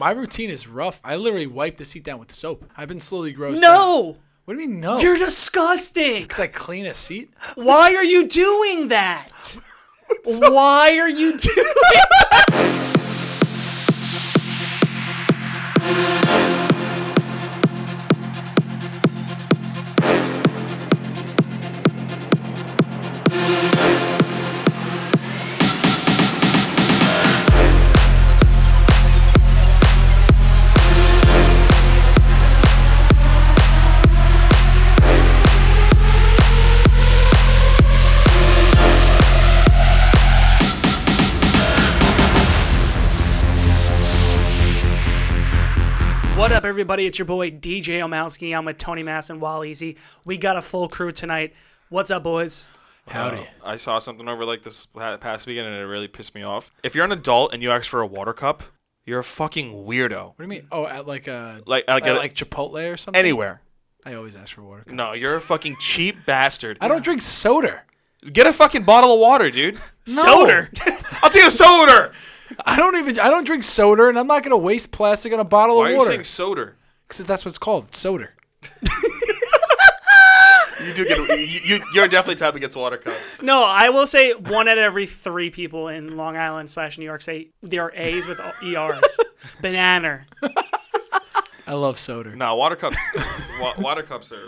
My routine is rough. I literally wipe the seat down with soap. I've been slowly grossed out. No, What do you mean no? you're disgusting. Because I clean a seat? Why are you doing that? Why are you doing? everybody? It's your boy DJ Omalski. I'm with Tony Mass and Wall Easy. We got a full crew tonight. What's up, boys? Howdy. Uh, I saw something over like this past weekend and it really pissed me off. If you're an adult and you ask for a water cup, you're a fucking weirdo. What do you mean? Oh, at like a Like, like, at at- like Chipotle or something? anywhere. I always ask for water. No, you're a fucking cheap bastard. I don't drink soda. Get a fucking bottle of water, dude. Soda. I'll take a soda. I don't even. I don't drink soda, and I'm not gonna waste plastic on a bottle Why are of you water. saying soda? Because that's what it's called. It's soda. You do get. you, you, you're definitely the type that gets water cups. No, I will say one out of every three people in Long Island slash New York say there are A's with ERs. Banana. I love soda. No, water cups. wa- water cups are.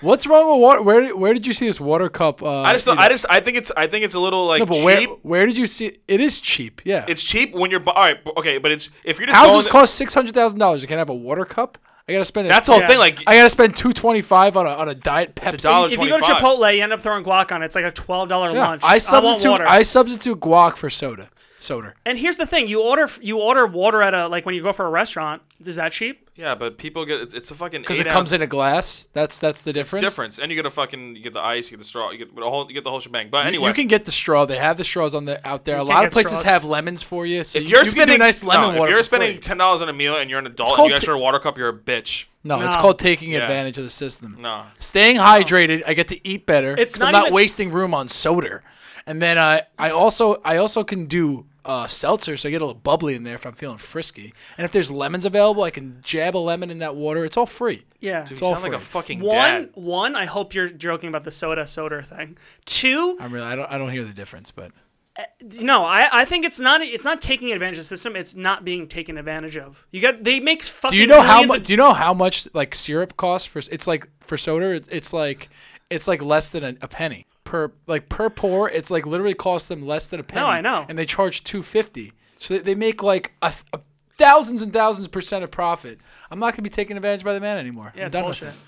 What's wrong with water? Where did, where did you see this water cup? Uh, I just. you know- I just. I think it's. I think it's a little like no, but cheap. where where did you see? It is cheap. Yeah. It's cheap when you're. All right. Okay, but it's if you're just Houses going. cost six hundred thousand dollars. You can't have a water cup. I gotta spend. that's the whole Yeah. thing. Like I gotta spend two twenty five on a on a diet Pepsi. a If you go to Chipotle, you end up throwing guac on it. It's like a twelve dollar Yeah, lunch. I want substitute water. I substitute guac for soda. Soda. and here's the thing: you order you order water at a like when you go for a restaurant. Is that cheap? Yeah, but people get it's, it's a fucking Because eight it comes in a glass. That's that's the difference. difference, and you get a fucking you get the ice, you get the straw, you get the whole you get the whole shebang. But anyway, You can get the straw. They have the straws on the out there. You a lot of places straws. have lemons for you. So if you, you're you can spending do nice lemon no, water if you're spending free. ten dollars on a meal and you're an adult and you ask t- for a water cup, you're a bitch. No, it's called taking Yeah. advantage of the system. No, Staying hydrated, I get to eat better. It's 'cause not I'm not even- wasting room on soda. And then I I also I also can do uh, seltzer, so I get a little bubbly in there if I'm feeling frisky. And if there's lemons available, I can jab a lemon in that water. It's all free. Yeah. you It's all sound like a fucking One, dad. one. I hope you're joking about the soda soda thing. Two, I'm really I don't I don't hear the difference, but no, I, I think it's not it's not taking advantage of the system. It's not being taken advantage of. You got they make fucking. do you know how much? Do you know how much like syrup costs for? It's like for soda, it's like it's like less than a, a penny per like per pour. It's like literally costs them less than a penny. No, I know. And they charge two fifty, so they, they make like a, a thousands and thousands of percent of profit. I'm not gonna be taken advantage by the man anymore. yeah, I'm done with bullshit. it.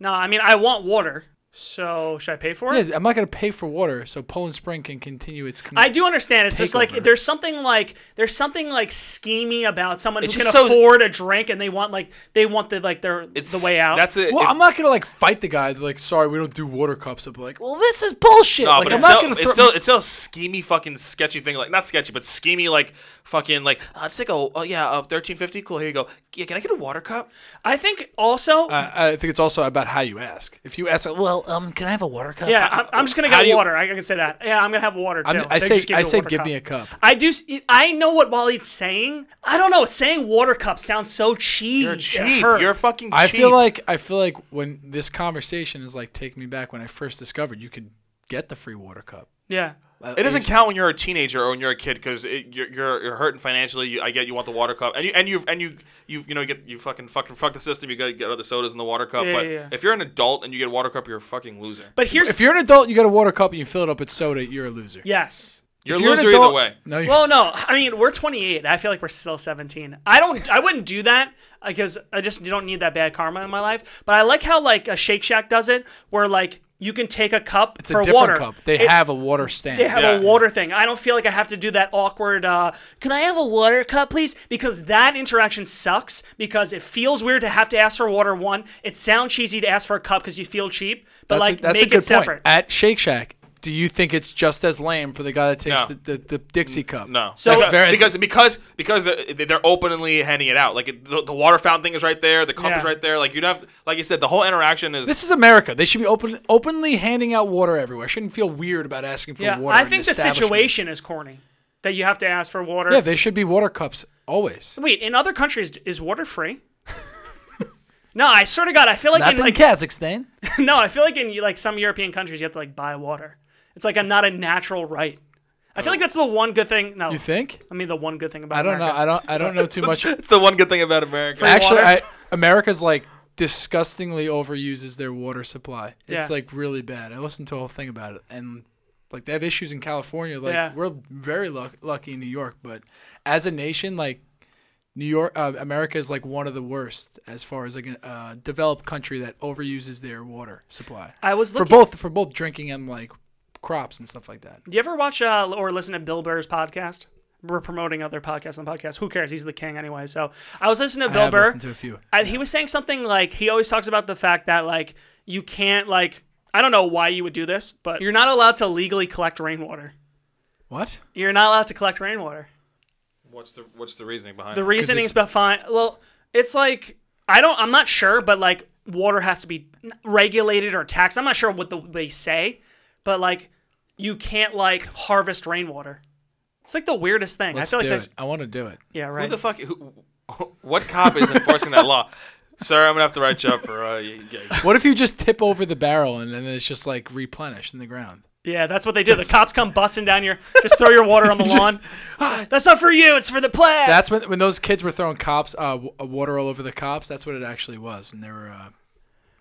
No, I mean I want water. So should I pay for it? Yeah, I'm not gonna pay for water, so Poland Spring can continue its. Com- I do understand. It's just like there's something like there's something like schemy about someone It's who can so- afford a drink and they want like they want the like their It's the way out. That's it. well, If- I'm not gonna like fight the guy. Like, sorry, we don't do water cups. I'm like, well, this is bullshit. no, like, but I'm it's not still, gonna. it's still it's still a schemy fucking sketchy thing. Like not sketchy, but schemy like fucking like uh, let's take a oh yeah uh, thirteen fifty. Cool, here you go. Yeah, can I get a water cup? I think also. I, I think it's also about how you ask. If you ask, like, well, um, can I have a water cup? yeah, I'm, I'm just gonna how get you- water. I can say that. Yeah, I'm gonna have water too. I'm, I They say, just give I you a say, water give cup. me a cup. I do. s- I know what Wally's saying. I don't know. Saying water cup sounds so cheap. You're cheap. You're fucking cheap. I feel like I feel like when this conversation is like take me back when I first discovered you could get the free water cup. yeah. Uh, It doesn't count when you're a teenager or when you're a kid because you're, you're you're hurting financially. You, I get you want the water cup, and you and you and you you you know get you fucking fucking fuck the system. You got to get other sodas in the water cup. Yeah, but yeah, yeah. if you're an adult and you get a water cup, you're a fucking loser. But here's If you're an adult, and you get a water cup and you fill it up with soda, you're a loser. yes. You're a you're an loser adult- either way. No, you're, Well, no. I mean, we're 28. I feel like we're still 17. I don't. I wouldn't do that because I just don't need that bad karma in my life. But I like how like a Shake Shack does it, where like you can take a cup it's a for different water. cup. They It- have a water stand. They have Yeah. a water thing. I don't feel like I have to do that awkward. Uh, Can I have a water cup, please? Because that interaction sucks. Because it feels weird to have to ask for water. One, it sounds cheesy to ask for a cup because you feel cheap. But that's like, a, that's make a good it separate. point. At Shake Shack, do you think it's just as lame for the guy that takes No. the, the, the Dixie cup? No, So- because very- because because because they're, they're openly handing it out. Like the, the water fountain thing is right there. The cup is right there. Like you'd have to, like you said, the whole interaction is. This is America. They should be open, openly handing out water everywhere. I shouldn't feel weird about asking for Yeah, water. I in think the situation is corny. that you have to ask for water. Yeah, they should be water cups always. Wait, in other countries, is water free? no, I swear to God, I feel like Not in in like Kazakhstan. no, I feel like in like some European countries you have to like buy water. It's like a not a natural right. I feel like that's the one good thing. No, You think? I mean the one good thing about. I don't know. America. I don't. I don't know too much. It's the one good thing about America. Actually, water. I, America's like disgustingly overuses their water supply. It's Yeah. like really bad. I listened to a whole thing about it, and like they have issues in California. Like Yeah. we're very luck- lucky in New York, but as a nation, like New York, uh, America is like one of the worst as far as like a uh, developed country that overuses their water supply I was for looking. both for both drinking and like crops and stuff like that. Do you ever watch uh, or listen to Bill Burr's podcast? We're promoting other podcasts on the podcast. Who cares? He's the king anyway. So I was listening to I Bill have Burr. listened to a few. I, he was saying something like he always talks about the fact that like you can't like I don't know why you would do this, but you're not allowed to legally collect rainwater. What? You're not allowed to collect rainwater. What's the What's the reasoning behind? It? The it? reasoning's it's- behind. Well, it's like I don't. I'm not sure, but like water has to be regulated or taxed. I'm not sure what the, they say, but like you can't like harvest rainwater. It's like the weirdest thing. Let's I feel do like it. I want to do it. yeah Who right. the fuck? Who, what cop is enforcing that law? Sir, I'm gonna have to write you up for. Uh, y- y- What if you just tip over the barrel and then it's just like replenished in the ground? yeah, that's what they do. The cops come busting down your. Just throw your water on the lawn. That's not for you. It's for the plants. That's when when those kids were throwing cops uh, w- uh, water all over the cops. That's what it actually was when they were uh,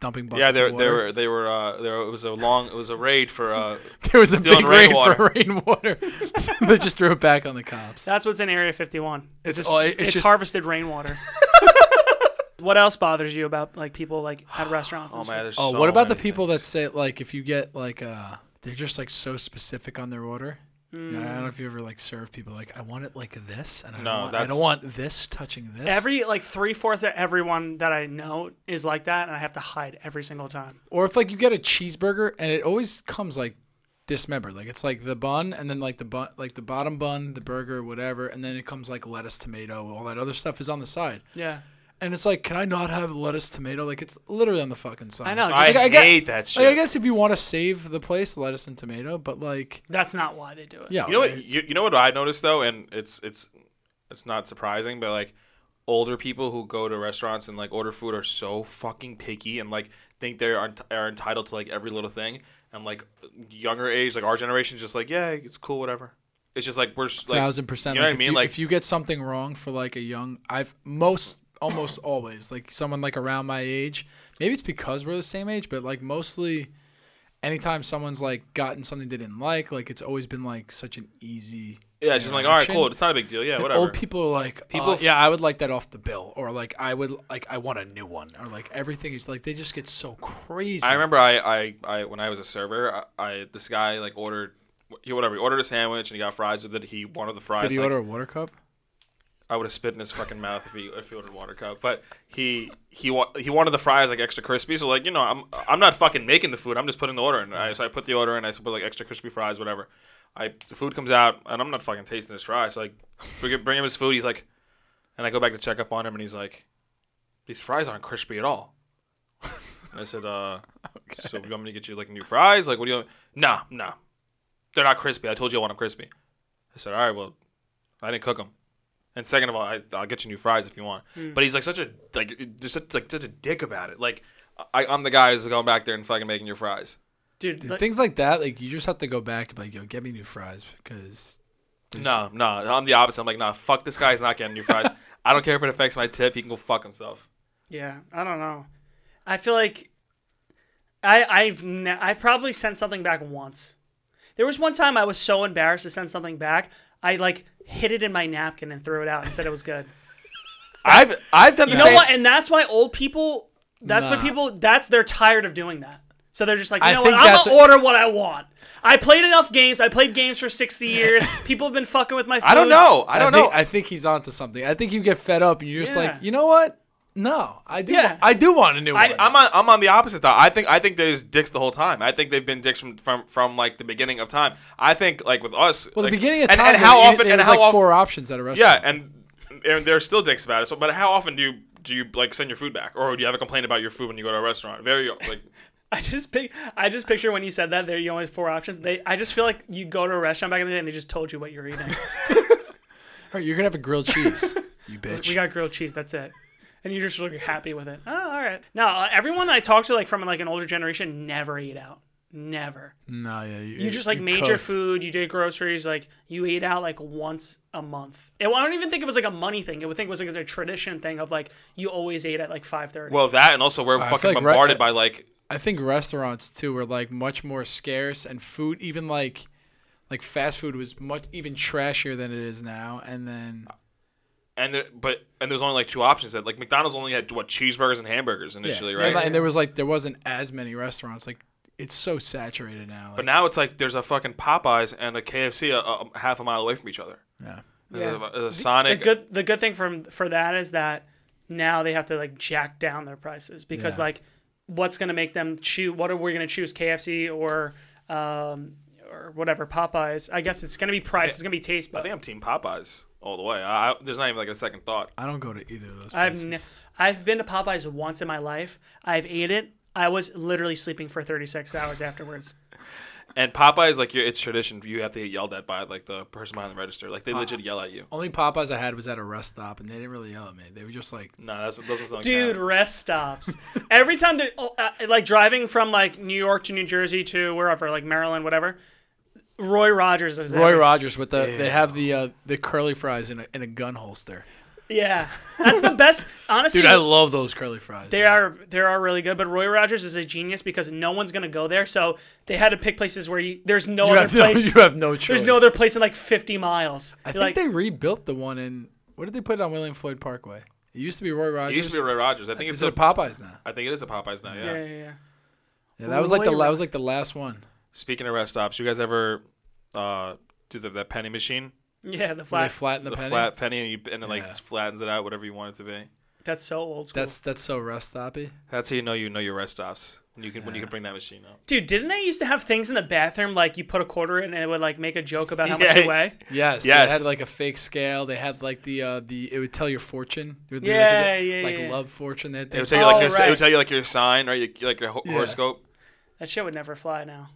dumping buckets. yeah, they, of they were. They were. Uh, there. It was a long. It was a raid for. Uh, There was a big rain rainwater. for rainwater. they just threw it back on the cops. That's what's in Area 51. It's It's just, all- it's it's, just- harvested rainwater. what else bothers you about like people like at restaurants? oh and man, shit? there's Oh, so what about the many people that say like if you get like uh they're just like so specific on their order. You know, I don't know hmm. if you ever like serve people like I want it like this and I No, don't want, I that's- don't want this touching this. Every like three fourths of everyone that I know is like that, and I have to hide every single time. Or if like you get a cheeseburger and it always comes like dismembered, like it's like the bun and then like the bun, like the bottom bun, the burger, whatever, and then it comes like lettuce, tomato, all that other stuff is on the side. Yeah, And it's like, can I not have lettuce, tomato? Like it's literally on the fucking side. I know, I Like, I get- hate that Like, shit. I guess if you want to save the place, lettuce and tomato, but like, that's not why they do it. yeah, You know what? You, you know what I noticed though, and it's it's it's not surprising, but like older people who go to restaurants and like order food are so fucking picky and like think they are, ent- are entitled to like every little thing, and like younger age, like our generation, just like yeah, it's cool, whatever. It's just like we're just, like thousand percent. You know like, what I mean? You, Like if you get something wrong for like a young, I've most almost always like someone like around my age. Maybe it's because we're the same age, but like mostly, anytime someone's like gotten something they didn't like, like it's always been like such an easy. yeah, just like all right, cool. It's not a big deal. Yeah, And whatever. Old people are like, People uh, f- yeah, I would like that off the bill, or like I would like I want a new one, or like everything is like they just get so crazy. I remember I, I, I when I was a server, I, I this guy like ordered he whatever he ordered a sandwich and he got fries with it. He wanted the fries. Did he like, order a water cup? I would have spit in his fucking mouth if he if he ordered water cup. But he he wa- he wanted the fries like extra crispy. So like you know I'm I'm not fucking making the food. I'm just putting the order in. I, so I put the order in. I put like extra crispy fries, whatever. I the food comes out and I'm not fucking tasting his fries. So like bring, him- bring him his food. He's like, and I go back to check up on him and he's like, these fries aren't crispy at all. And I said, uh, so you want me to get you like new fries? Like what do you? Want? Nah, nah, they're not crispy. I told you I want them crispy. I said, all right, well, I didn't cook them. And second of all, I, I'll get you new fries if you want. Hmm. But he's like such a like just such, like such a dick about it. Like I, I'm the guy who's going back there and fucking making your fries. dude. Dude, like- things like that, like you just have to go back and be like, yo, get me new fries because No, no, I'm the opposite. I'm like, nah, fuck this guy's not getting new fries. I don't care if it affects my tip. He can go fuck himself. Yeah, I don't know. I feel like I I've ne- I've probably sent something back once. There was one time I was so embarrassed to send something back, I like hid it in my napkin and threw it out and said it was good. I've I've done the You know same. what? And that's why old people. That's why people. That's they're tired of doing that. So they're just like, you I know what? think I'm that's gonna a- order what I want. I played enough games. I played games for 60 years. People have been fucking with my food. I don't know. I don't think, know. I think he's onto something. I think you get fed up and you're just Yeah. like, you know what? No, I do. Yeah. I do want a new I, one. I'm on I'm on the opposite though. I think I think there's dicks the whole time. I think they've been dicks from from, from like the beginning of time. I think like with us. well, like, the beginning of and, time, and how there- often there and how like often four options at a restaurant. Yeah, and and they're still dicks about it. So, but how often do you do you like send your food back, or do you have a complaint about your food when you go to a restaurant? Very like I just pic- I just picture when you said that there you only have four options. They I just feel like you go to a restaurant back in the day and they just told you what you're eating. All right, you're gonna have a grilled cheese. You bitch. we got grilled cheese. That's it. And you're just look happy with it. Oh, all right. No, uh, everyone I talk to, like from like an older generation, never eat out. Never. no, yeah. You, You just like made your food. You did groceries. Like you ate out like once a month. It, I don't even think it was like a money thing. I would think it was like a tradition thing of like you always ate at like five thirty. Well, that and also we're I fucking feel like re- bombarded by like I think restaurants too were like much more scarce, and food even like like fast food was much even trashier than it is now. And then and there, but and there's only like two options that like McDonald's only had what cheeseburgers and hamburgers initially, yeah, right? And, and there was like there wasn't as many restaurants. Like it's so saturated now. Like, but now it's like there's a fucking Popeyes and a KFC a, a half a mile away from each other. yeah. There's, Yeah. a, there's a the good the good thing from for that is that now they have to like jack down their prices because Yeah. like what's gonna make them choose? What are we gonna choose? KFC or um or whatever Popeyes? I guess it's gonna be price. It's gonna be taste. But I think I'm Team Popeyes all the way. I, I, there's not even like a second thought. I don't go to either of those I've places. ne- I've been to Popeyes once in my life. I've ate it. I was literally sleeping for 36 hours afterwards. And Popeyes, like it's tradition. You have to get yelled at by like the person behind the register. Like they legit yell at you. Only Popeyes I had was at a rest stop, and they didn't really yell at me. They were just like, No, that's those don't Dude, count. rest stops. Every time that, oh, uh, like driving from like New York to New Jersey to wherever, like Maryland, whatever. Roy Rogers is Roy every- Rogers with the they have the uh, the curly fries in a, in a gun holster. Yeah, that's the best. Honestly, Dude, I love those curly fries. they are they are really good. But Roy Rogers is a genius because no one's gonna go there, so they had to pick places where you, there's no You other have, no, place. you have no choice. there's no other place in like 50 miles. I You're think like, they rebuilt the one in. What did they put it on William Floyd Parkway? It used to be Roy Rogers. It used to be Roy Rogers. I think Is it's it a. a Popeyes now? I think it is a Popeyes now. yeah, Yeah. yeah, yeah. Yeah, that was like the that was like the last one. Speaking of rest stops, you guys ever uh, do the, that penny machine? Yeah, the Where they flat. flatten the, The penny. flat penny, and, you, and it like Yeah. flattens it out, whatever you want it to be. That's so old school. That's that's so rest stoppy. That's how you know you know your rest stops. When you can when you can bring that machine up. Dude, didn't they used to have things in the bathroom like you put a quarter in and it would like make a joke about how Yeah. much you weigh? Yes, Yes. They had like a fake scale. They had like the uh the it would tell your fortune. It would be Yeah, like, a- yeah, like yeah. love fortune. That It would tell you like Oh, your it right. would tell you like your sign, right? Your, like your ho- Yeah. horoscope. That shit would never fly now.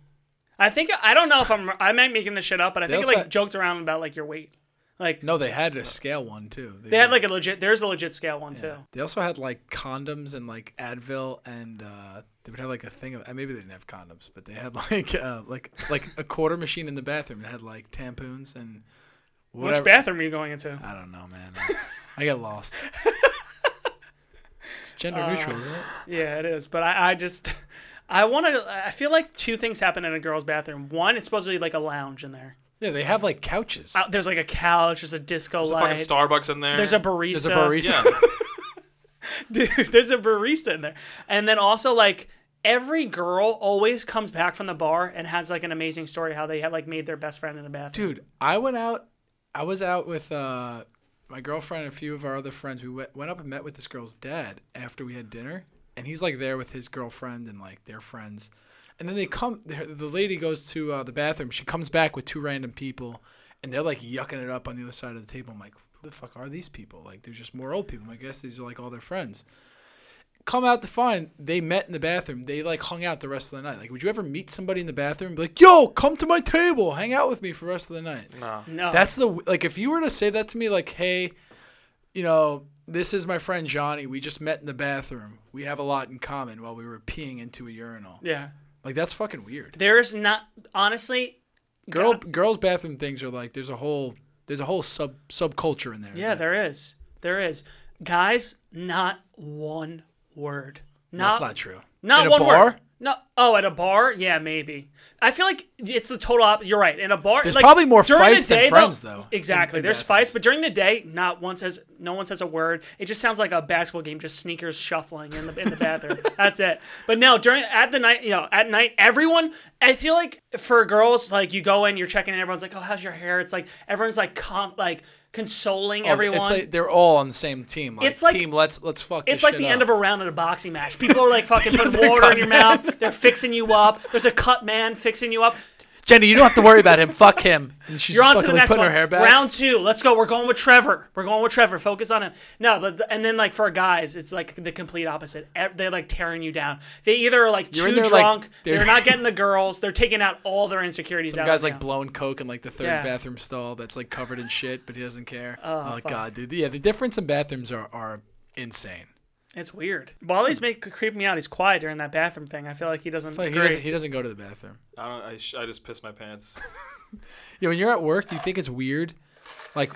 I think I don't know if I'm I might making this shit up, but I They think it also like had- joked around about like your weight. Like no, they had a scale one too. they had like a legit there's a legit scale one too. They also had like condoms and like Advil and uh, they would have like a thing of uh, maybe they didn't have condoms, but they had like uh, like like a quarter machine in the bathroom that had like tampons and whatever. Which bathroom are you going into? I don't know, man. I get lost. it's gender neutral, isn't it? Yeah, it is. But I, I just I want to. I feel like two things happen in a girl's bathroom. One, it's supposedly like a lounge in there. Yeah, they have like couches. Uh, there's like a couch. There's a disco There's a light. fucking Starbucks in there. there's a barista. There's a barista. Yeah. Dude, there's a barista in there. And then also like every girl always comes back from the bar and has like an amazing story how they had like made their best friend in the bathroom. Dude, I went out. I was out with uh, my girlfriend and a few of our other friends. We went, went up and met with this girl's dad after we had dinner, and he's like there with his girlfriend and like their friends. And then they come. The the lady goes to uh, the bathroom. She comes back with two random people, and they're like yucking it up on the other side of the table. I'm like, who the fuck are these people? Like, they're just more old people. I guess these are like all their friends. Come out to find they met in the bathroom. They like hung out the rest of the night. Like, would you ever meet somebody in the bathroom? and Be like, yo, come to my table, hang out with me for the rest of the night. no. No. That's the like if you were to say that to me like, "Hey, you know, this is my friend Johnny. We just met in the bathroom. We have a lot in common while we were peeing into a urinal." yeah. Like that's fucking weird. There's not honestly Girl God- girls bathroom things are like there's a whole there's a whole sub subculture in there. Yeah, that- there is. There is. Guys, not one word. Not That's not true. Not in a one bar? word. No. Oh, at a bar? Yeah, maybe. I feel like it's the total op. You're right. In a bar, There's like, probably more fights than day, friends, though, Exactly. in- in There's fights, but during the day, not one says, no one says a word. It just sounds like a basketball game, just sneakers shuffling in the in the bathroom. That's it. But no, during at the night, you know, at night, everyone. I feel like for girls, like you go in, you're checking, in, everyone's like, oh, how's your hair? It's like everyone's like, com- like consoling Oh, everyone. It's like they're all on the same team. Like, It's like- team. Let's let's fuck. It's like the up. end of a round in a boxing match. People are like fucking putting water in your mouth. They're fixing you up. There's a cut man fixing you up. Jenny, you don't have to worry about him. Fuck him. And she's You're on to the next putting one. her hair back. Round two. Let's go. We're going with Trevor. We're going with Trevor. Focus on him. No, but th- and then like for guys, it's like the complete opposite. E- They're like tearing you down. They either are like You're too there, like, drunk. they're- they're, not getting the girls. They're taking out all their insecurities Some out. guy's of like you. blowing coke in like the third Yeah. bathroom stall that's like covered in shit, but he doesn't care. Oh, oh fuck. god, dude. Yeah, the difference in bathrooms are, are insane. It's weird. Wally's make creeping me out. He's quiet during that bathroom thing. I feel like he doesn't. Like, he doesn't he doesn't go to the bathroom. I don't. I, sh- I just piss my pants. Yeah, when you're at work, do you think it's weird? Like,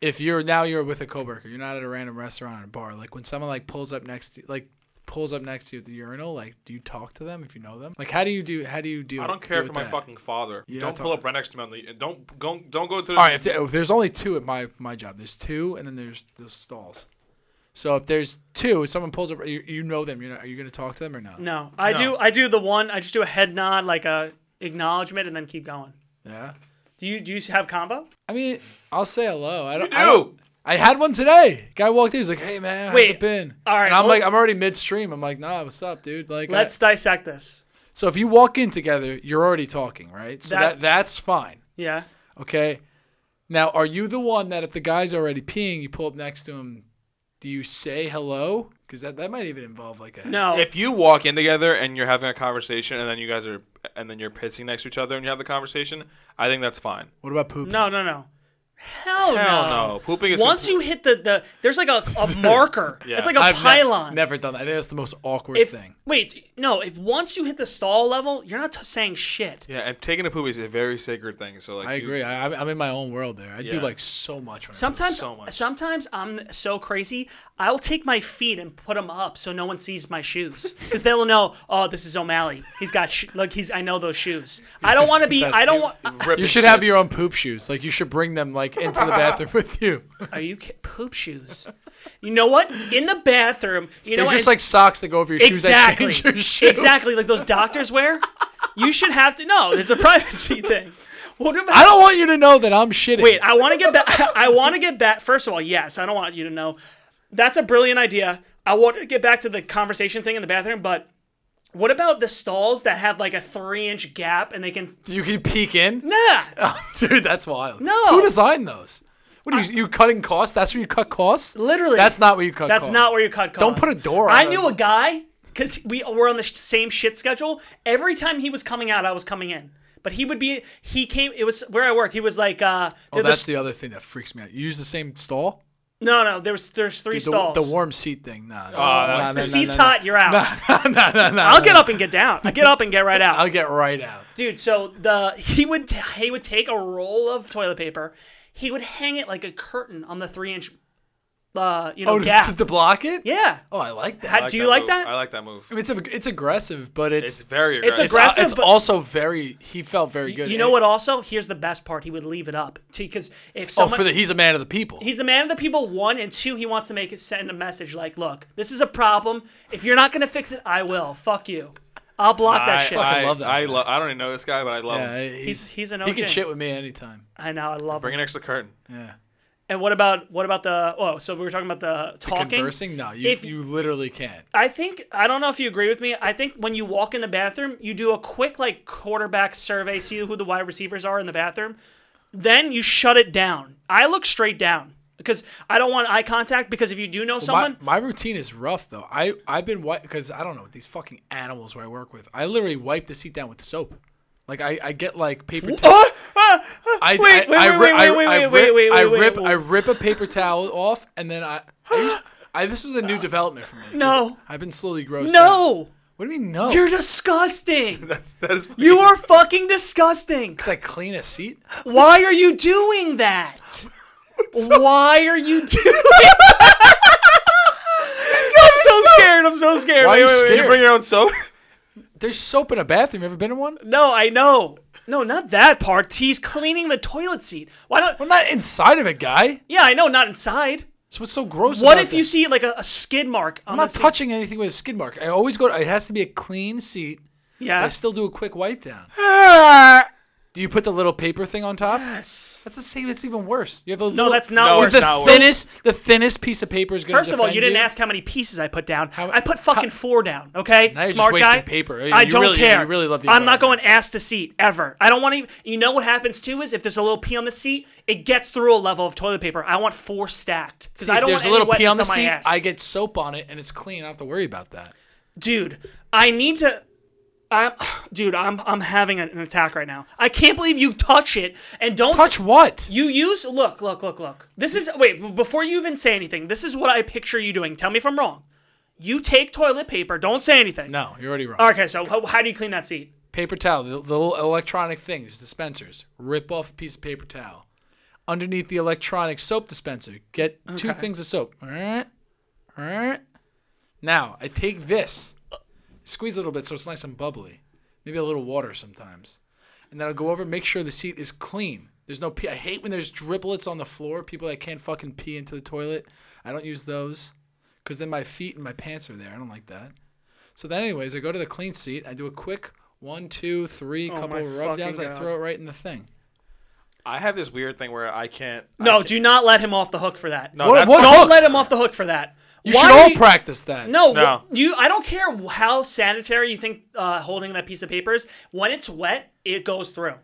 if you're now you're with a coworker, you're not at a random restaurant or bar. Like when someone like pulls up next to like pulls up next to you at the urinal, like do you talk to them if you know them? Like how do you do how do you do? I don't care with for my that? fucking father. You're don't pull up right next to me on the. Don't go. Don't go to the. All right, if there's only two at my my job, there's two, and then there's the stalls. So if there's two, if someone pulls up, you, you know them. You're not, are you gonna talk to them or not? No, I No. do. I do the one. I just do a head nod, like a acknowledgement, and then keep going. Yeah. Do you do you have combo? I mean, I'll say hello. I don't. You I, don't. I had one today. Guy walked in. He's like, "Hey man, how's Wait, it been?" all right, And I'm hold- like, I'm already midstream. I'm like, "Nah, what's up, dude?" Like, I- Let's dissect this. so if you walk in together, you're already talking, right? So That- that, that's fine. Yeah. Okay. Now, are you the one that if the guy's already peeing, you pull up next to him? Do you say hello? Because that, that might even involve like a No. If you walk in together and you're having a conversation, and then you guys are, and then you're pissing next to each other, and you have the conversation, I think that's fine. What about poop? no, no, no. Hell, Hell no. no. Pooping is Once you hit the, the there's like a, a marker. Yeah. It's like a I've ne- pylon. never done that. I think that's the most awkward if thing. wait, no, if once you hit the stall level, you're not t- saying shit. Yeah, and taking a poop is a very sacred thing. So like, I you- agree. I, I'm- I'm in my own world there. I do like so much. When I Sometimes, so much. sometimes I'm so crazy. I'll take my feet and put them up so no one sees my shoes, because they'll know. Oh, this is O'Malley. He's got sh- like he's. I know those shoes. I don't want to be. I don't want. You his should have your own poop shoes. Like you should bring them like into the bathroom with you. Are you ki- poop shoes? You know what? In the bathroom, you know They're what? just It's- like socks that go over your shoes that exactly, change your shoe. exactly like those doctors wear. You should have to know. It's a privacy thing. What about? I don't want you to know that I'm shitting. Wait, I want to get back. I want to get back. First of all, yes, I don't want you to know. That's a brilliant idea. I want to get back to the conversation thing in the bathroom, but what about the stalls that have like a three-inch gap and they can? you can peek in. Nah, Dude, that's wild. No. Who designed those? What are you, you cutting costs? That's where you cut costs? literally. That's not where you cut That's costs. not where you cut costs. Don't put a door I on knew a guy because we were on the sh- same shit schedule. Every time he was coming out, I was coming in. But he would be. He came. It was where I worked. He was like. uh Oh, there- that's the other thing that freaks me out. You use the same stall? No, no. There was. There's three The, stalls. the warm seat thing. Nah. nah, oh, The nah, seat's nah, nah, hot. You're out. Nah, nah, nah, nah, I'll get up and get down. I get up and get right out. I'll get right out. dude. So the he would he would take a roll of toilet paper, he would hang it like a curtain on the three inch, uh, you know, Oh, to, gap. to, to block it? yeah. Oh, I like that. How- I do you like move. that? I like that move. I mean, it's, a, it's aggressive, but it's It's very It's aggressive. it's, aggressive, it's but- also very. He felt very good. You know what? Also, here's the best part. He would leave it up because if Oh, for the he's a man of the people. he's the man of the people. One and two, he wants to make it send a message like, "Look, this is a problem. If you're not gonna fix it, I will. Fuck you. I'll block that I, shit." fucking I, love that I, lo- I don't even know this guy, but I love yeah, him. he's, he's he's an he can shit with me anytime. I know. I love him. Bring him. an extra curtain. Yeah. And what about what about the? Oh, so we were talking about the talking. Conversing? No, you If- you literally can't. I think I don't know if you agree with me. I think when you walk in the bathroom, you do a quick like quarterback survey, see who the wide receivers are in the bathroom. Then you shut it down. I look straight down because I don't want eye contact. Because if you do know someone, My, my routine is rough though. I I've been white because I don't know what these fucking animals where I work with. I literally wipe the seat down with soap. Like I, I get like paper towel. Ah, ah. I, Wait, I, wait, I, wait, wait, I, wait, I wait, rip, wait, I rip, wait. I rip a paper towel off, and then I. I, this was a new development for me. No. I've been slowly grossed. out. no, What do you mean no? you're disgusting. That is you are fucking disgusting. Because I clean a seat. Why are you doing that? Why are you doing? I'm so scared. I'm so scared. Why are you wait, wait. scared? You bring your own soap? There's soap in a bathroom. You ever been in one? No, I know. No, not that part. He's cleaning the toilet seat. Why don't? Well, not inside of it, guy. Yeah, I know, not inside. So what's so gross? What about if you see like a, a skid mark on I'm the not seat? touching anything with a skid mark. I always go. To, it has to be a clean seat. Yeah. I still do a quick wipe down. Do you put the little paper thing on top? Yes. That's the same. That's even worse. You have a No, little, that's not No, worse. it's the not worse. thinnest. The thinnest piece of paper is going to First of all, you didn't ask how many pieces I put down. How- I put fucking four down. Okay, Now you're just smart wasting guy. paper. I You don't really- care. you really love the I'm not environment. going ass to seat ever. I don't want to. You know what happens too is if there's a little pee on the seat, it gets through a level of toilet paper. I want four stacked because See, I don't there's want a little any pee on the wetness seat, ass. I get soap on it and it's clean. I don't have to worry about that. dude, I need to. I'm, dude, I'm I'm having an attack right now. I can't believe you touch it and don't Touch what? You use look, look, look, look. This is wait before you even say anything. This is what I picture you doing. Tell me if I'm wrong. You take toilet paper. Don't say anything. No, you're already wrong. Okay, so how, how do you clean that seat? Paper towel, the, the little electronic things, dispensers. Rip off a piece of paper towel. Underneath the electronic soap dispenser, get two Okay. things of soap. Alright? Alright? Now, I take this, squeeze a little bit so it's nice and bubbly. Maybe a little water sometimes. And then I'll go over and make sure the seat is clean. There's no pee. I hate when there's driblets on the floor, people that can't fucking pee into the toilet. I don't use those because then my feet and my pants are there. I don't like that. So then, anyways, I go to the clean seat. I do a quick one, two, three, Oh couple my rub downs. fucking I throw it right in the thing. I have this weird thing where I can't. I No, can't- do not let him off the hook for that. No, What- that's what. Don't hook? let him off the hook for that. You Why should all you- practice that. No, No. you. I don't care how sanitary you think uh, holding that piece of paper is. When it's wet, it goes through.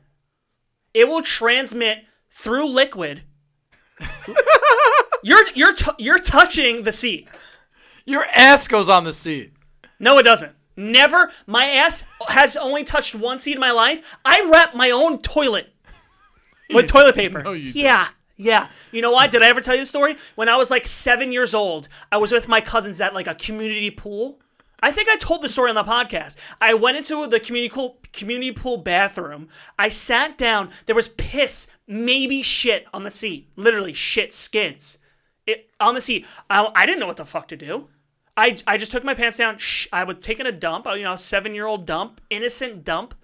It will transmit through liquid. you're you're t- you're touching the seat. Your ass goes on the seat. No, it doesn't. Never. My ass has only touched one seat in my life. I wrap my own toilet with toilet paper. No, you don't. yeah. Yeah. You know why? Did I ever tell you the story? When I was like seven years old, I was with my cousins at like a community pool. I think I told the story on the podcast. I went into the community pool, community pool bathroom. I sat down. There was piss, maybe shit on the seat. Literally shit, skids. It, on the seat. I, I didn't know what the fuck to do. I, I just took my pants down. Shh, I was taking a dump, you know, seven year old dump, innocent dump.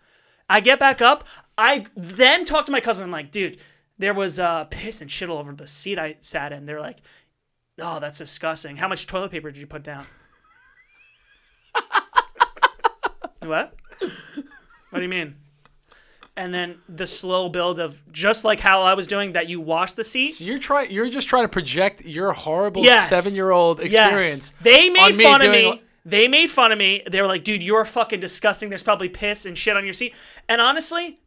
I get back up. I then talk to my cousin. I'm like, dude, there was uh, piss and shit all over the seat I sat in. They're like, oh, that's disgusting. How much toilet paper did you put down? what? What do you mean? And then the slow build of just like how I was doing that you wash the seat. So you're trying. You're just trying to project your horrible Yes. seven-year-old experience. Yes. They made on me fun of doing- me. They made fun of me. They were like, dude, you're fucking disgusting. There's probably piss and shit on your seat. And honestly,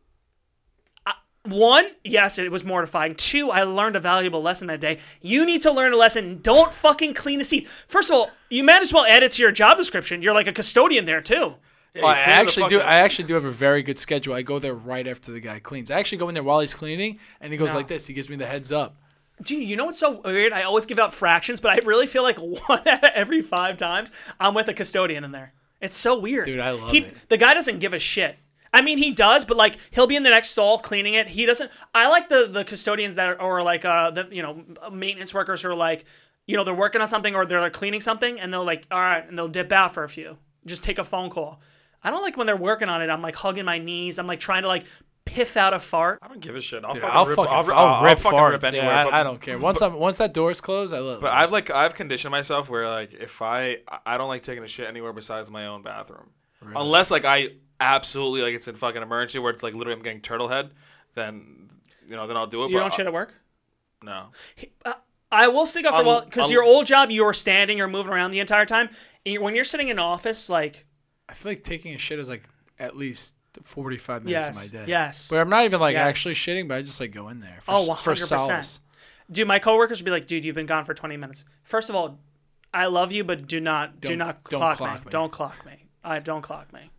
one, yes, it was mortifying. Two, I learned a valuable lesson that day. You need to learn a lesson. Don't fucking clean the seat. First of all, you might as well add it to your job description. You're like a custodian there too. Yeah, Well, I actually do. fucking- I actually do have a very good schedule. I go there right after the guy cleans. I actually go in there while he's cleaning, and he goes No. like this. He gives me the heads up. Dude, you know what's so weird? I always give out fractions, but I really feel like one out of every five times I'm with a custodian in there. It's so weird. Dude, I love he, it. The guy doesn't give a shit. I mean, he does, but like he'll be in the next stall cleaning it. He doesn't. I like the the custodians that are or like uh the you know maintenance workers who are like you know they're working on something or they're like, cleaning something and they'll like all right and they'll dip out for a few. Just take a phone call. I don't like when they're working on it. I'm like hugging my knees. I'm like trying to like piff out a fart. I don't give a shit. I'll Dude, fucking I'll rip. fucking, I'll, I'll, I'll, rip fucking farts. rip anywhere. I, but- I don't care. Once I'm once that door's closed, I let. But I've like I've conditioned myself where like if I I don't like taking a shit anywhere besides my own bathroom, unless like I absolutely like it's in fucking emergency where it's like literally I'm getting turtle head, then you know then I'll do it. You but don't shit at work. No. Uh, I will stick up for a while because your old job, you were standing or moving around the entire time. And when you're sitting in office, like I feel like taking a shit is like at least 45 minutes yes, of my day. yes, But I'm not even like Yes. actually shitting, but I just like go in there for, Oh, s- 100%. solace. dude, my coworkers would be like, dude, you've been gone for 20 minutes. First of all, I love you, but do not do Don't- not don't clock, clock me. me. Don't clock me. I don't clock me.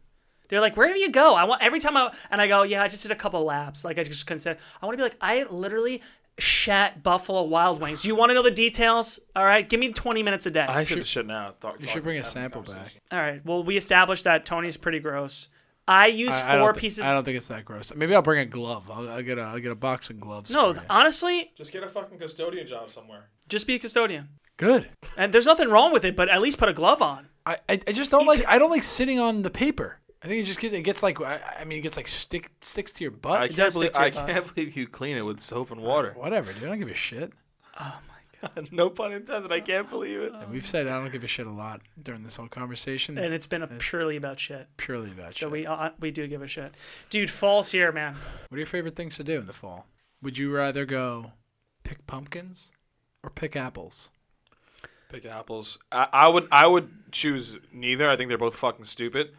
They're like, where do you go? I want every time I and I go, yeah, I just did a couple laps. Like I just couldn't say. I want to be like, I literally shat Buffalo Wild Wings. You want to know the details? All right, give me 20 minutes a day. I should shit now. Talk, You should bring a sample back. All right. Well, we established that Tony's pretty gross. I use I, I four don't thi- pieces. I don't think it's that gross. Maybe I'll bring a glove. I'll, I'll get a I'll get a box of gloves. no, for honestly, Just get a fucking custodian job somewhere. just be a custodian. good. And there's nothing wrong with it, but at least put a glove on. I, I, I just don't like I don't like sitting on the paper. I think it just gets it gets like I, I mean it gets like stick sticks to your butt. I does can't stick believe to your I butt. can't believe you clean it with soap and water. Whatever, dude. I don't give a shit. Oh my god. no pun intended. I can't believe it. And we've said I don't give a shit a lot during this whole conversation. and it's been a purely about shit. purely about shit. So shit. we uh, we do give a shit, dude. Fall's here, man. What are your favorite things to do in the fall? Would you rather go pick pumpkins or pick apples? Pick apples. I, I would I would choose neither. I think they're both fucking stupid.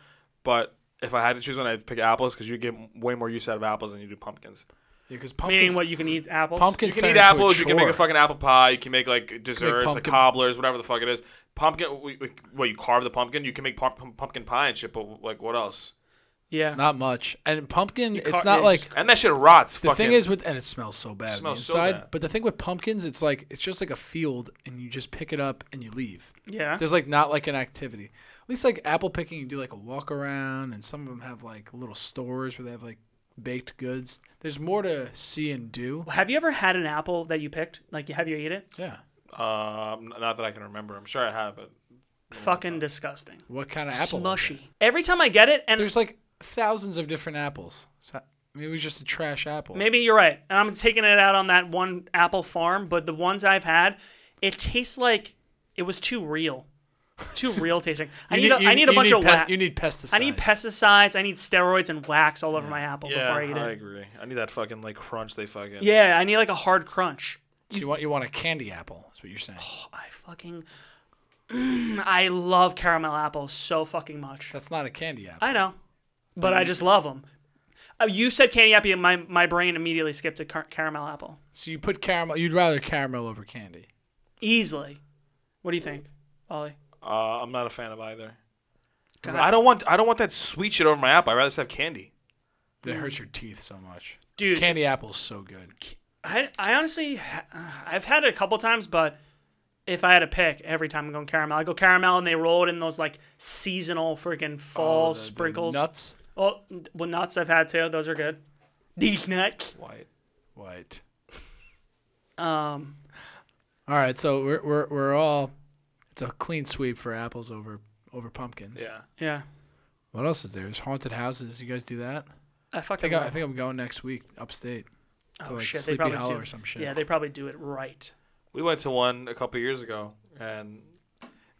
But if I had to choose one, I'd pick apples because you get way more use out of apples than you do pumpkins. Yeah, because Meaning pumpkins. what you can eat apples. Pumpkins. You can eat into apples. You can make a fucking apple pie. You can make like desserts, like cobblers, whatever the fuck it is. Pumpkin. we- we- What you carve the pumpkin? You can make pumpkin pie and shit. But like, what else? Yeah. Not much. And pumpkin, You it's ca- not yeah, like just- And that shit rots. the fucking, thing is with and it smells so bad on the Smells so inside. bad. But the thing with pumpkins, it's like it's just like a field, and you just pick it up and you leave. Yeah. There's like not like an activity. At least like apple picking, you do like a walk around, and some of them have like little stores where they have like baked goods. There's more to see and do. Have you ever had an apple that you picked? Like, have you eat it? Yeah. um, not that I can remember. I'm sure I have, but Fucking disgusting. What kind of apple? was it? Smushy. Every time I get it, and There's like thousands of different apples. So maybe it was just a trash apple. maybe you're right, and I'm taking it out on that one apple farm, but the ones I've had, it tastes like it was too real. Too real tasting. I You need, a, you- I need a you bunch of pes- wax. You need pesticides. I need pesticides. I need steroids and wax all over my apple yeah, before I eat it. I agree. I need that fucking like crunch they fucking. Yeah, I need like a hard crunch. So you want you want a candy apple? Is what you're saying? I fucking, Mm, I love caramel apples so fucking much. That's not a candy apple. I know, but I just love them. Uh, you said candy apple, and my my brain immediately skipped to car- caramel apple. So you put caramel. You'd rather caramel over candy. Easily. What do you think, Ollie? Uh, I'm not a fan of either. God. I don't want I don't want that sweet shit over my apple. I'd rather just have candy. That hurts your teeth so much. Dude, Candy apple's so good. I, I honestly, I've had it a couple times, but if I had to pick, every time I'm going caramel, I go caramel, and they roll it in those like seasonal freaking fall Oh, the- the sprinkles. nuts. Oh, well, nuts I've had too. Those are good. These nuts. White. White. Um, All right, so we're we're we're all. It's a clean sweep for apples over over pumpkins. Yeah. yeah, What else is there? There's haunted houses. You guys do that? I I fucking. think I, I think I'm going next week upstate to oh like shit, they Sleepy probably Hollow do. or some shit. Yeah, they probably do it right. We went to one a couple years ago, and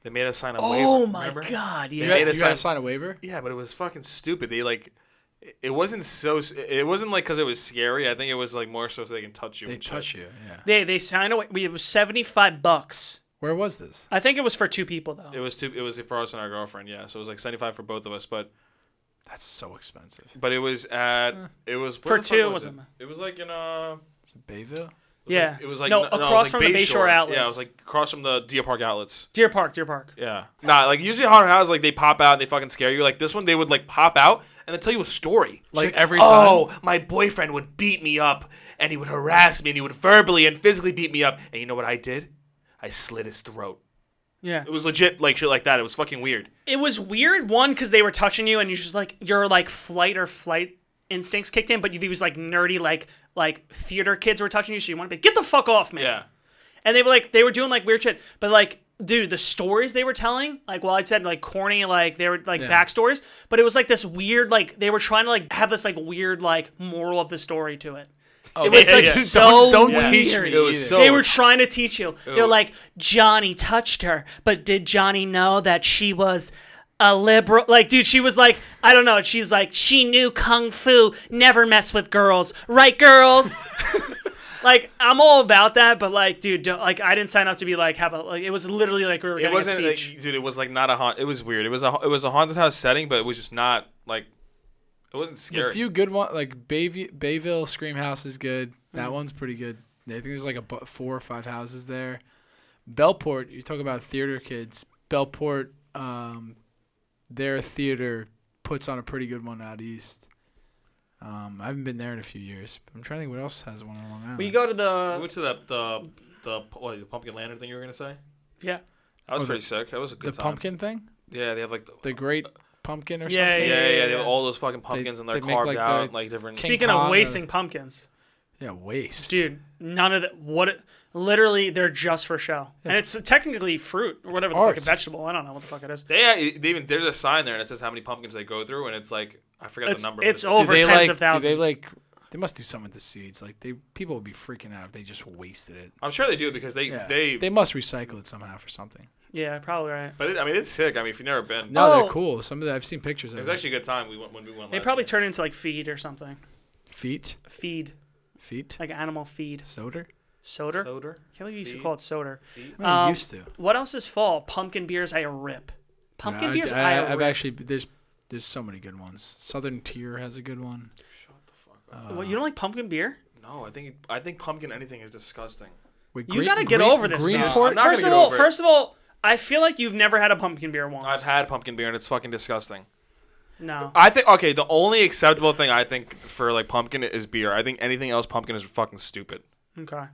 they made us sign a waiver. Oh my remember? god, yeah. got, made you us gotta sign- sign a waiver. Yeah, but it was fucking stupid. They like, it- it wasn't so. It wasn't like because it was scary. I think it was like more so so they can touch you. They and shit. touch you. Yeah. They they signed away. We it was seventy five bucks. Where was this? I think it was for two people though. It was too. It was for us and our girlfriend. Yeah, so it was like seventy five for both of us. But That's so expensive. but it was at. It was For where the fuck two, Was wasn't it? it? it was like in uh. Is it Bayville? Was Yeah. Like, it was like No, across like from the Bayshore outlets. Yeah, it was like across from the Deer Park outlets. Deer Park, Deer Park. Yeah. Nah, like usually haunted houses like they pop out and they fucking scare you. Like this one, they would like pop out and then tell you a story. It's Like every time. Oh, my boyfriend would beat me up and he would harass me and he would verbally and physically beat me up. And you know what I did? I slit his throat. Yeah. It was legit like shit like that. It was fucking weird. It was weird one because they were touching you and you just like your like flight or flight instincts kicked in, but you, was like nerdy like like theater kids were touching you, so you want to be get the fuck off, man. Yeah. And they were like they were doing like weird shit, but like. Dude, the stories they were telling, like, well, I said like corny, like they were like Yeah. backstories, but it was like this weird, like they were trying to like have this like weird like moral of the story to it. Oh, It was yeah, like yeah. so don't don't weird. teach me. It was either. so- They were trying to teach you. They're like, Johnny touched her, but did Johnny know that she was a liberal? Like, dude, she was like, I don't know. She's like, she knew kung fu, never mess with girls, right, girls? like, I'm all about that, but like, dude, don't, like, I didn't sign up to be like have a. Like, it was literally like we were It wasn't, a like, speech. dude. It was like not a haunt. It was weird. It was a it was a haunted house setting, but it was just not like it wasn't scary A few good ones like Bayville, Bayville Scream House is good. That one's pretty good. I think there's like a four or five houses there. Bellport, you talk about theater kids. Bellport, um, their theater puts on a pretty good one out east. Um, I haven't been there in a few years. But I'm trying to think what else has one on Long Island. We go to the. we the went to the the the what, the pumpkin lantern thing you were gonna say. yeah That was Oh, the- pretty sick. That was a the good time. pumpkin thing, Yeah, they have like the, the Great Pumpkin or Yeah, something. yeah, yeah, yeah, They have all those fucking pumpkins and they're they carved like, out the like different. King Speaking Kong of or- wasting pumpkins, Yeah, waste, dude, none of that. What? It, literally, they're just for show, and it's technically fruit or whatever the art. fuck, a vegetable. I don't know what the fuck it is. They, uh, they even there's a sign there and it says how many pumpkins they go through and it's like I forget It's the number. it's but over do they tens like, of thousands. Do they like They must do something with the seeds. Like they, people would be freaking out if they just wasted it. I'm sure they do because they Yeah. they. they must recycle it somehow for something. Yeah, probably right. but it, I mean, it's sick. I mean, if you've never been, No, Oh. they're cool. Some of the, I've seen pictures of it of was it. actually a good time. We went when we went. They last probably year. turn into like feed or something. feet, Feed, feet, like animal feed. soda. Soda. Soda. can't believe you used to Feed. call it soda. I Um, used to. What else is fall? Pumpkin beers, I rip. Pumpkin I, beers, I, I, I've rip. actually there's there's so many good ones. Southern Tier has a good one. Shut the fuck up. What, you don't like pumpkin beer? No, I think I think pumpkin anything is disgusting. Wait, You Green- gotta get Green- over this. Greenport. Greenport. I'm gonna First of get all, over it. first of all, I feel like you've never had a pumpkin beer once. I've had pumpkin beer and it's fucking disgusting. no. I think okay, the only acceptable thing I think for like pumpkin is beer. I think anything else pumpkin is fucking stupid. Okay.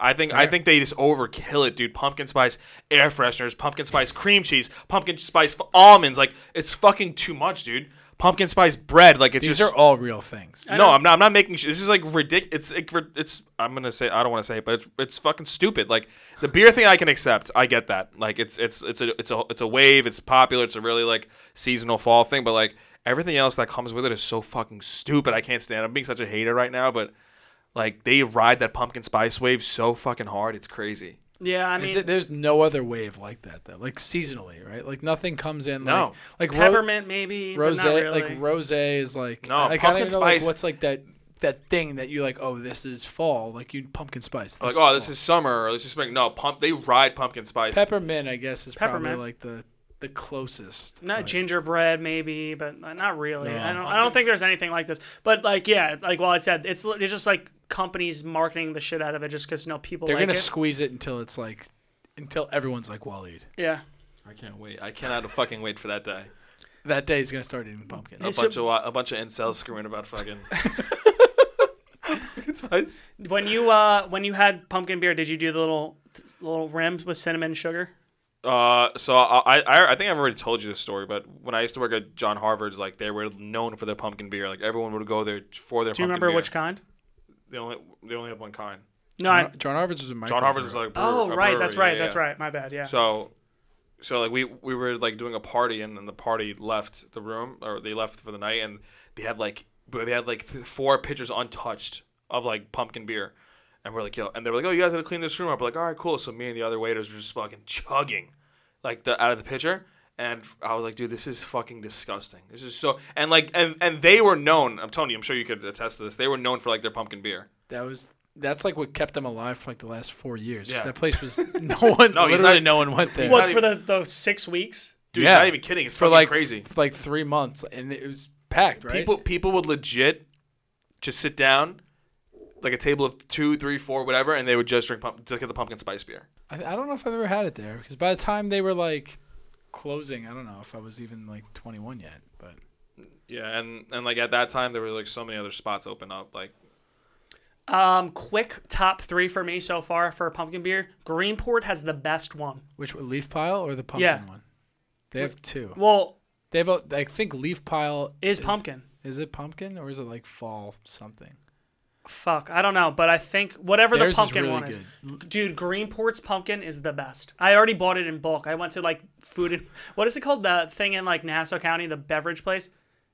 I think I think they just overkill it, dude. Pumpkin spice air fresheners, pumpkin spice cream cheese, pumpkin spice f- almonds. Like it's fucking too much, dude. Pumpkin spice bread, like it's These just are all real things. I no. know. I'm not. I'm not making. Sh- this is like ridiculous. It's like, ri- it's. I'm gonna say. I don't want to say it, but it's it's fucking stupid. Like the beer thing, I can accept. I get that. Like it's it's it's a it's a it's a wave. It's popular. It's a really like seasonal fall thing. But like everything else that comes with it is so fucking stupid. I can't stand. it. I'm being such a hater right now, but like they ride that pumpkin spice wave so fucking hard. It's crazy. Yeah, I Is mean, it- there's no other wave like that though. Like seasonally, right? Like nothing comes in. No. Like, like peppermint maybe, rose. but not really. Like rose is like. No, like, I don't pumpkin even know, like, what's like that that thing that you like? Oh, this is fall. Like you pumpkin spice. Like is oh, this is summer or this is spring. No, pump. They ride pumpkin spice. peppermint. I guess is Peppermint. probably like the the closest. not but- gingerbread maybe, but not really. No. I don't. I don't think there's anything like this. But like, yeah, like well, I said, it's it's just like companies marketing the shit out of it just because you know people They're like gonna it. squeeze it until it's like until everyone's like Waleed. yeah. I can't wait. I cannot fucking wait for that day. That day is gonna start eating pumpkin. A Hey, so- bunch of a bunch of incels screwing about fucking. pumpkin spice. When you uh when you had pumpkin beer, did you do the little little rims with cinnamon sugar? Uh, so I, I I think I've already told you this story, but when I used to work at John Harvard's, like they were known for their pumpkin beer. Like everyone would go there for their. Do you pumpkin remember beer. which kind? They only they only have one kind. No. I, John, John Harvard's was a John Harvard's was like. a brewer- oh a right, that's right, yeah, that's yeah. right. My bad. Yeah. So, so like we we were like doing a party, and then the party left the room, or they left for the night, and they had like they had like th- four pitchers untouched of like pumpkin beer, and we're like yo, and they were like oh you guys had to clean this room up. We're like all right cool. So me and the other waiters were just fucking chugging, like the out of the pitcher. And I was like, dude, this is fucking disgusting. This is so, and like, and and they were known. I'm telling you, I'm sure you could attest to this. They were known for like their pumpkin beer. That was that's like what kept them alive for like the last four years. 'cause Yeah. That place was no one. No, he's literally not- no one went there. what not for the those six weeks? Dude, Yeah. he's not even kidding. It's for fucking like crazy. for like three months, and it was packed. Right? People people would legit just sit down, like a table of two, three, four, whatever, and they would just drink pump, just get the pumpkin spice beer. I, I don't know if I've ever had it there because by the time they were like closing, I don't know if I was even like 21 yet. But Yeah, and and like at that time there were like so many other spots open up. Like Um, quick top three for me so far for pumpkin beer. Greenport has the best one. which leaf pile or the pumpkin Yeah. one? They have two. Well, They have a, I think leaf pile is pumpkin. Is it pumpkin or is it like fall something? Fuck, I don't know, but I think whatever Theirs the pumpkin really one is, good. dude, Greenport's pumpkin is the best. I already bought it in bulk. I went to like food and what is it called? The thing in like Nassau County, the beverage place.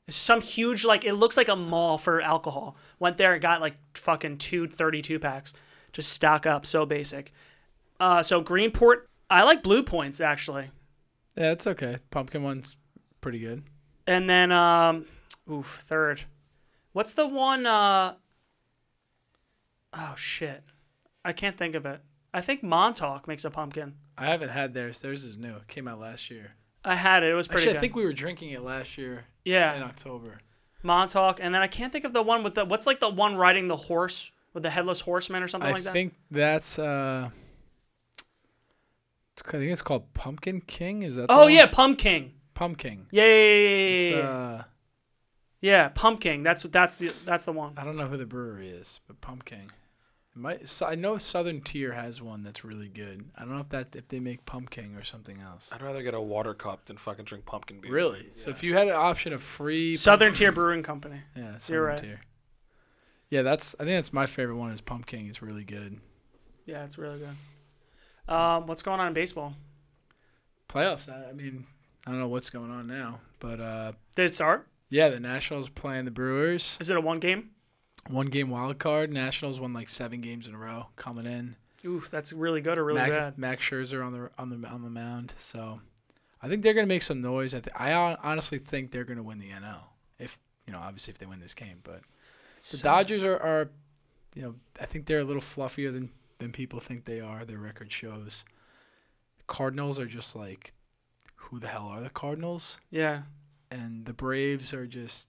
Some huge like it looks like a mall for alcohol. Went there and got like fucking two 32 packs. Just stock up, so basic. Uh, so Greenport, I like Blue Points actually. Yeah, it's okay. Pumpkin one's pretty good. And then um oof, third. What's the one uh Oh shit. I can't think of it. I think Montauk makes a pumpkin. I haven't had theirs. Theirs is new. It came out last year. I had it. It was pretty Actually, good. I think we were drinking it last year Yeah. in October. Montauk, and then I can't think of the one with the what's like the one riding the horse with the headless horseman or something I like that. I think that's uh, I think it's called Pumking. Is that? the oh yeah, Pumpkin. Pumpkin. Yeah, yeah, yeah, yeah, yeah, yeah. uh, yeah, Pumpkin. That's that's the that's the one. I don't know who the brewery is, but Pumpkin. It might, so I know Southern Tier has one that's really good. I don't know if that if they make Pumpkin or something else. I'd rather get a water cup than fucking drink pumpkin beer. Really? So if you had an option of free Southern Tier Brewing Company. Yeah, Southern right. Tier. Yeah, that's. I think that's my favorite one. Is Pumpkin. It's really good. Yeah, it's really good. Um, what's going on in baseball? Playoffs. I, I mean, I don't know what's going on now, but uh, Did it start? yeah, the Nationals playing the Brewers. Is it a one game? One game wild card. Nationals won like seven games in a row coming in. Oof, that's really good or really Mac, bad. Max Scherzer on the on the on the mound. So I think they're gonna make some noise. I th- I honestly think they're gonna win the NL. If you know, obviously if they win this game, but the Dodgers are, are, you know, I think they're a little fluffier than than people think they are. Their record shows. The Cardinals are just like, who the hell are the Cardinals? Yeah. And the Braves are just,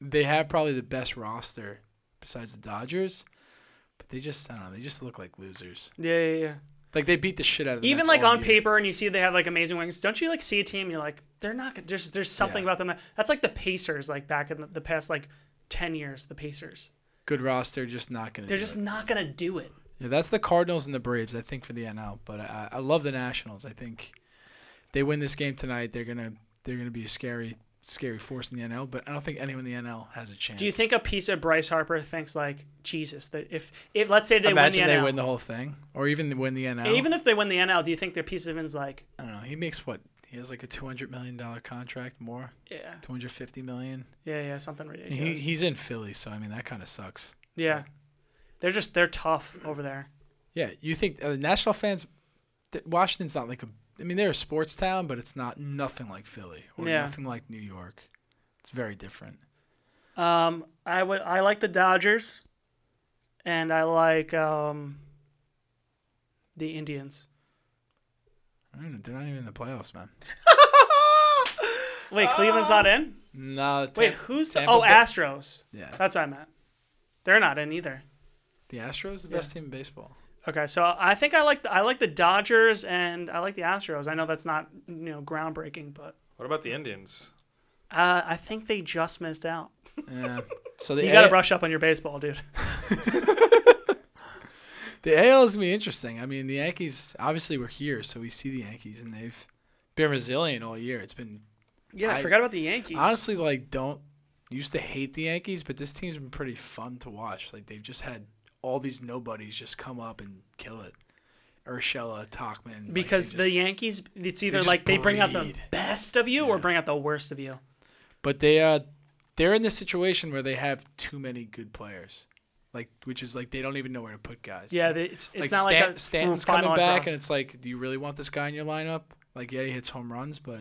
they have probably the best roster besides the Dodgers, but they just I don't know. They just look like losers. Yeah, yeah, yeah. Like they beat the shit out of the Even like on year. paper, and you see they have like amazing wings. Don't you like see a team? You're like, they're not. There's there's something Yeah. about them. That's like the Pacers. Like back in the, the past like ten years, the Pacers. good roster, just not gonna. They're do just it. not gonna do it. Yeah, that's the Cardinals and the Braves, I think, for the NL. But I, I love the Nationals. I think if they win this game tonight, they're gonna they're gonna be a scary scary force in the NL. But I don't think anyone in the NL has a chance. Do you think a piece of Bryce Harper thinks like Jesus that if if let's say they Imagine win the they NL, win the whole thing, or even win the NL. even if they win the NL, do you think their piece of him's like I don't know. He makes what? He has like a two hundred million dollar contract, more yeah two hundred fifty million. yeah yeah something He, ridiculous? he's in Philly, so I mean that kind of sucks. yeah, they're just they're tough over there. Yeah, you think uh, national fans? Washington's not like a. I mean, they're a sports town, but it's not nothing like Philly or Yeah. nothing like New York. It's very different. Um, I would I like the Dodgers, and I like um the Indians. I don't they're not even in the playoffs, man. Wait, Cleveland's not in. No. Wait, Tam- who's the, oh Bay- Astros? Yeah, That's what I meant. They're not in either. the Astros, the best team in baseball. Okay, so I think I like the, I like the Dodgers and I like the Astros. I know that's not you know groundbreaking, but What about the Indians? uh, I think they just missed out. Yeah. So the You got to A- brush up on your baseball, dude. the AL is gonna be interesting. I mean, the Yankees obviously we're here, so we see the Yankees, and they've been resilient all year. It's been Yeah, I, I- forgot about the Yankees. honestly like don't used to hate the Yankees, but this team's been pretty fun to watch. Like they've just had all these nobodies just come up and kill it. Urshela, Tauchman. like, because they the just- Yankees, it's either just like they bring out the best of you or bring out the worst of you. but they uh they're in this situation where they have too many good players. Like which is like they don't even know where to put guys. Yeah, they- it's it's like not Stan- like a Stanton's coming back, and it's like, do you really want this guy in your lineup? Like, yeah, he hits home runs, but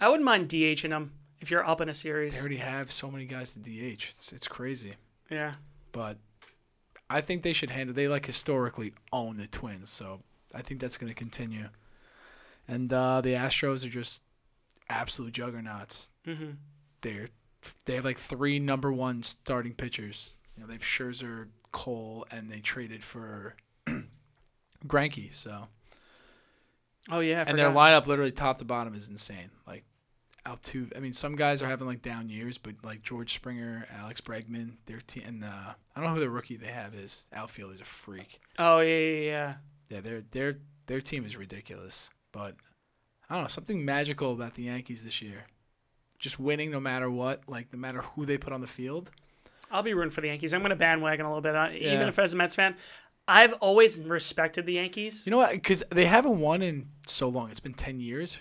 I wouldn't mind DHing him if you're up in a series. they already have so many guys to DH. It's, it's crazy. Yeah. But I think they should handle. They like historically own the Twins, so I think that's going to continue. And uh, the Astros are just absolute juggernauts. hmm They're they have like three number one starting pitchers. You know, they have Scherzer, Cole, and they traded for Greinke. So Oh yeah, I and their lineup literally top to bottom is insane. Like Altuve, I mean, some guys are having like down years, but like George Springer, Alex Bregman, their team, and uh, I don't know who the rookie they have is. Outfield is a freak. Oh yeah, yeah, yeah. Yeah, their their their team is ridiculous. But I don't know something magical about the Yankees this year. Just winning no matter what, like no matter who they put on the field. I'll be rooting for the Yankees. I'm going to bandwagon a little bit, on, even Yeah. if as a Mets fan. I've always respected the Yankees. You know what? Because they haven't won in so long. It's been ten years,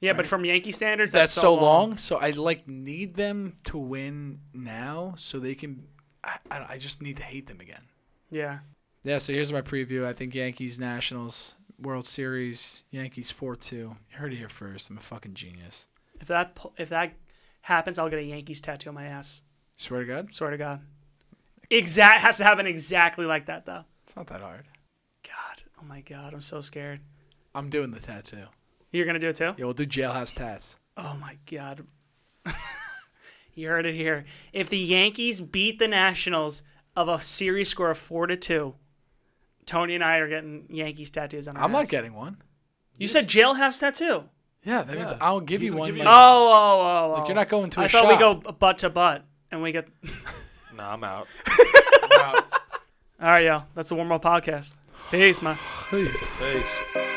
Yeah, but from Yankee standards, that's, that's, so long. So I like need them to win now, so they can. I, I, I just need to hate them again. Yeah. Yeah. So here's my preview. I think Yankees Nationals World Series Yankees four two. You heard it here first. I'm a fucking genius. If that if that happens, I'll get a Yankees tattoo on my ass. Swear to God, Swear to God. Exact has to happen exactly like that though. it's not that hard. God, oh my God, I'm so scared. I'm doing the tattoo. You're gonna do it too? Yeah, we'll do jailhouse tats. Oh my God. you heard it here. If the Yankees beat the Nationals of a series score of four to two, Tony and I are getting Yankees tattoos on our I'm not ass. getting one. You said jailhouse tattoo. Yeah, that means Yeah. I'll give He's you gonna one. give like- Oh, oh, oh, oh. like you're not going to a I thought shop. we go butt to butt and we get. Nah, I'm out. All right, yo. That's the Warm Up Podcast. Peace, man. Please. Peace.